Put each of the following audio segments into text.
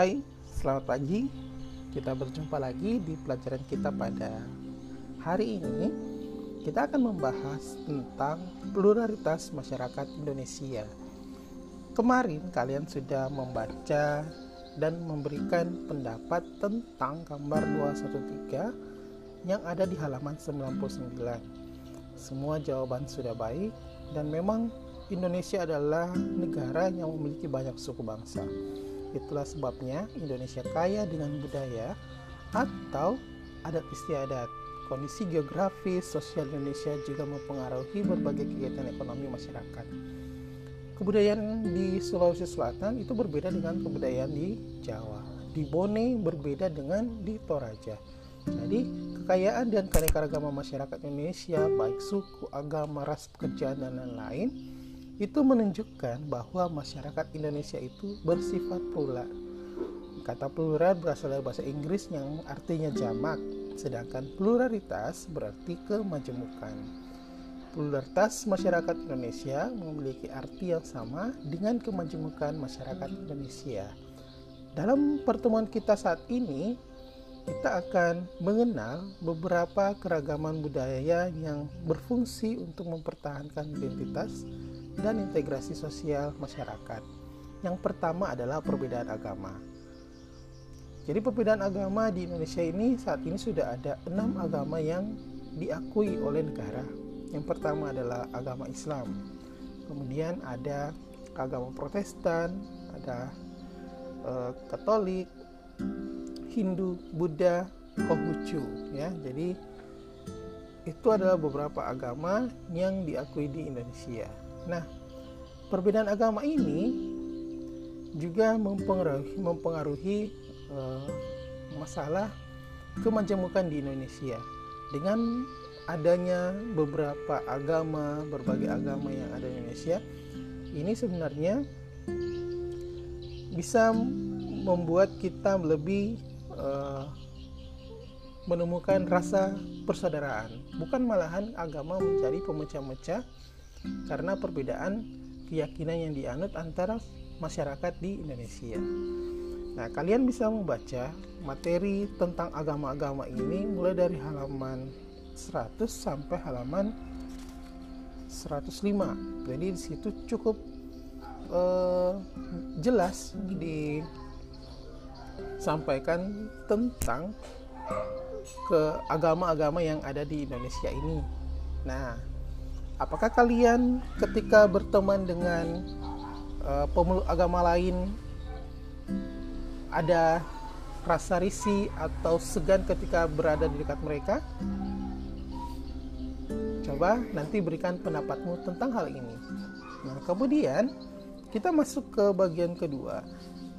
Hai, selamat pagi. Kita berjumpa lagi di pelajaran kita pada hari ini. Kita akan membahas tentang pluralitas masyarakat Indonesia. Kemarin kalian sudah membaca dan memberikan pendapat tentang gambar 213 yang ada di halaman 99. Semua jawaban sudah baik dan memang Indonesia adalah negara yang memiliki banyak suku bangsa. Itulah sebabnya Indonesia kaya dengan budaya atau adat istiadat. Kondisi geografis sosial Indonesia juga mempengaruhi berbagai kegiatan ekonomi masyarakat. Kebudayaan di Sulawesi Selatan itu berbeda dengan kebudayaan di Jawa. Di Bone berbeda dengan di Toraja. Jadi, kekayaan dan keanekaragaman masyarakat Indonesia, baik suku, agama, ras, pekerjaan, dan lain-lain, itu menunjukkan bahwa masyarakat Indonesia itu bersifat plural. Kata plural berasal dari bahasa Inggris yang artinya jamak, sedangkan pluralitas berarti kemajemukan. Pluralitas masyarakat Indonesia memiliki arti yang sama dengan kemajemukan masyarakat Indonesia. Dalam pertemuan kita saat ini, kita akan mengenal beberapa keragaman budaya yang berfungsi untuk mempertahankan identitas dan integrasi sosial masyarakat. Yang pertama adalah perbedaan agama. Jadi perbedaan agama di Indonesia ini saat ini sudah ada enam agama yang diakui oleh negara. Yang pertama adalah agama Islam. Kemudian ada agama Protestan, ada uh, Katolik, Hindu, Buddha, Konghucu ya. Jadi itu adalah beberapa agama yang diakui di Indonesia. Nah, perbedaan agama ini juga mempengaruhi mempengaruhi uh, masalah kemajemukan di Indonesia. Dengan adanya beberapa agama berbagai agama yang ada di Indonesia ini sebenarnya bisa membuat kita lebih uh, menemukan rasa persaudaraan. Bukan malahan agama menjadi pemecah-mecah karena perbedaan keyakinan yang dianut antara masyarakat di Indonesia. Nah, kalian bisa membaca materi tentang agama-agama ini mulai dari halaman 100 sampai halaman 105. Jadi di situ cukup uh, jelas disampaikan tentang ke agama-agama yang ada di Indonesia ini. Nah, apakah kalian ketika berteman dengan uh, pemeluk agama lain ada rasa risih atau segan ketika berada di dekat mereka? Coba nanti berikan pendapatmu tentang hal ini. Nah, kemudian kita masuk ke bagian kedua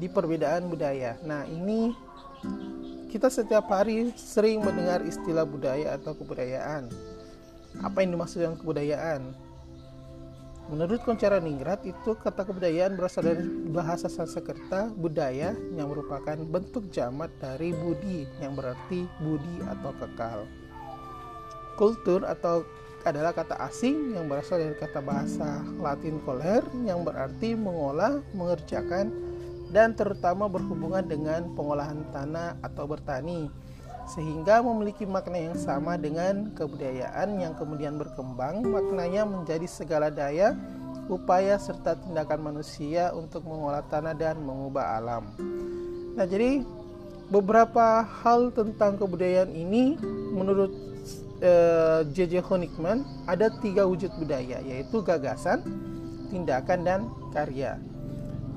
di perbedaan budaya. Nah, ini kita setiap hari sering mendengar istilah budaya atau kebudayaan. Apa yang dimaksud dengan kebudayaan? Menurut Koncara Ningrat itu kata kebudayaan berasal dari bahasa Sanskerta budaya yang merupakan bentuk jamak dari budi yang berarti budi atau kekal. Kultur atau adalah kata asing yang berasal dari kata bahasa Latin coler yang berarti mengolah, mengerjakan, dan terutama berhubungan dengan pengolahan tanah atau bertani sehingga memiliki makna yang sama dengan kebudayaan yang kemudian berkembang maknanya menjadi segala daya upaya serta tindakan manusia untuk mengolah tanah dan mengubah alam. Nah, jadi beberapa hal tentang kebudayaan ini menurut uh, eh, J.J. Honigman ada tiga wujud budaya yaitu gagasan, tindakan dan karya.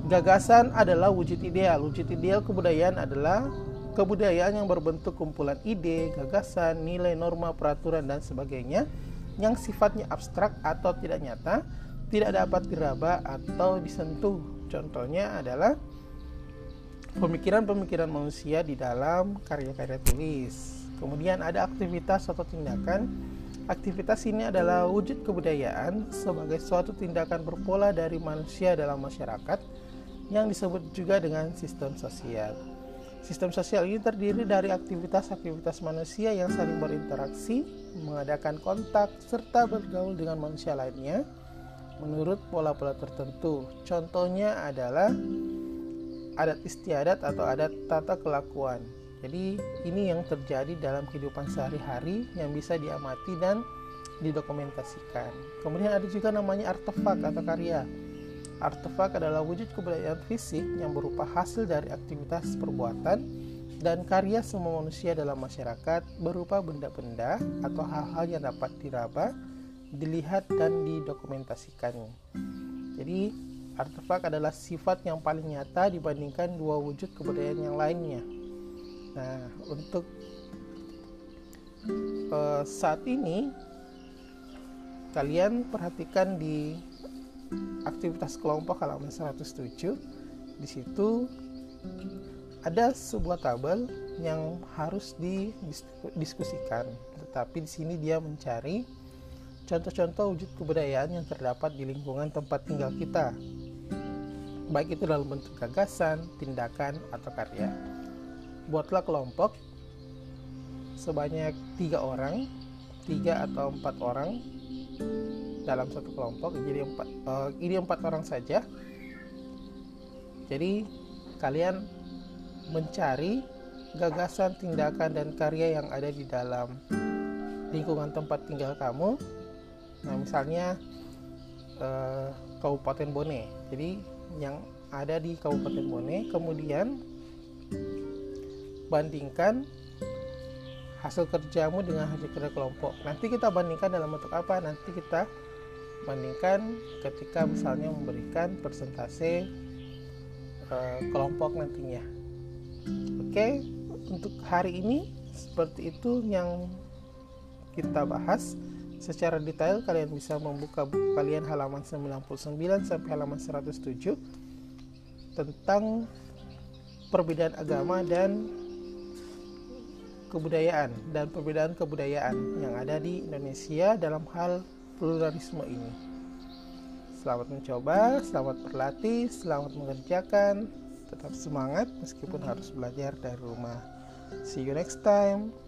Gagasan adalah wujud ideal. Wujud ideal kebudayaan adalah kebudayaan yang berbentuk kumpulan ide, gagasan, nilai, norma, peraturan dan sebagainya yang sifatnya abstrak atau tidak nyata, tidak dapat diraba atau disentuh. Contohnya adalah pemikiran-pemikiran manusia di dalam karya-karya tulis. Kemudian ada aktivitas atau tindakan. Aktivitas ini adalah wujud kebudayaan sebagai suatu tindakan berpola dari manusia dalam masyarakat yang disebut juga dengan sistem sosial. Sistem sosial ini terdiri dari aktivitas-aktivitas manusia yang saling berinteraksi, mengadakan kontak, serta bergaul dengan manusia lainnya menurut pola-pola tertentu. Contohnya adalah adat istiadat atau adat tata kelakuan. Jadi ini yang terjadi dalam kehidupan sehari-hari yang bisa diamati dan didokumentasikan. Kemudian ada juga namanya artefak atau karya. Artefak adalah wujud kebudayaan fisik yang berupa hasil dari aktivitas perbuatan dan karya semua manusia dalam masyarakat berupa benda-benda atau hal-hal yang dapat diraba, dilihat dan didokumentasikan. Jadi artefak adalah sifat yang paling nyata dibandingkan dua wujud kebudayaan yang lainnya. Nah, untuk uh, saat ini kalian perhatikan di aktivitas kelompok halaman 107 di situ ada sebuah tabel yang harus didiskusikan. Tetapi di sini dia mencari contoh-contoh wujud kebudayaan yang terdapat di lingkungan tempat tinggal kita. Baik itu dalam bentuk gagasan, tindakan, atau karya. Buatlah kelompok sebanyak tiga orang tiga atau empat orang dalam satu kelompok jadi empat uh, ini empat orang saja jadi kalian mencari gagasan tindakan dan karya yang ada di dalam lingkungan tempat tinggal kamu nah misalnya uh, Kabupaten Bone jadi yang ada di Kabupaten Bone kemudian bandingkan hasil kerjamu dengan hasil kerja kelompok. Nanti kita bandingkan dalam bentuk apa? Nanti kita bandingkan ketika misalnya memberikan persentase uh, kelompok nantinya. Oke, untuk hari ini seperti itu yang kita bahas secara detail kalian bisa membuka buku kalian halaman 99 sampai halaman 107 tentang perbedaan agama dan kebudayaan dan perbedaan kebudayaan yang ada di Indonesia dalam hal pluralisme ini. Selamat mencoba, selamat berlatih, selamat mengerjakan, tetap semangat meskipun harus belajar dari rumah. See you next time.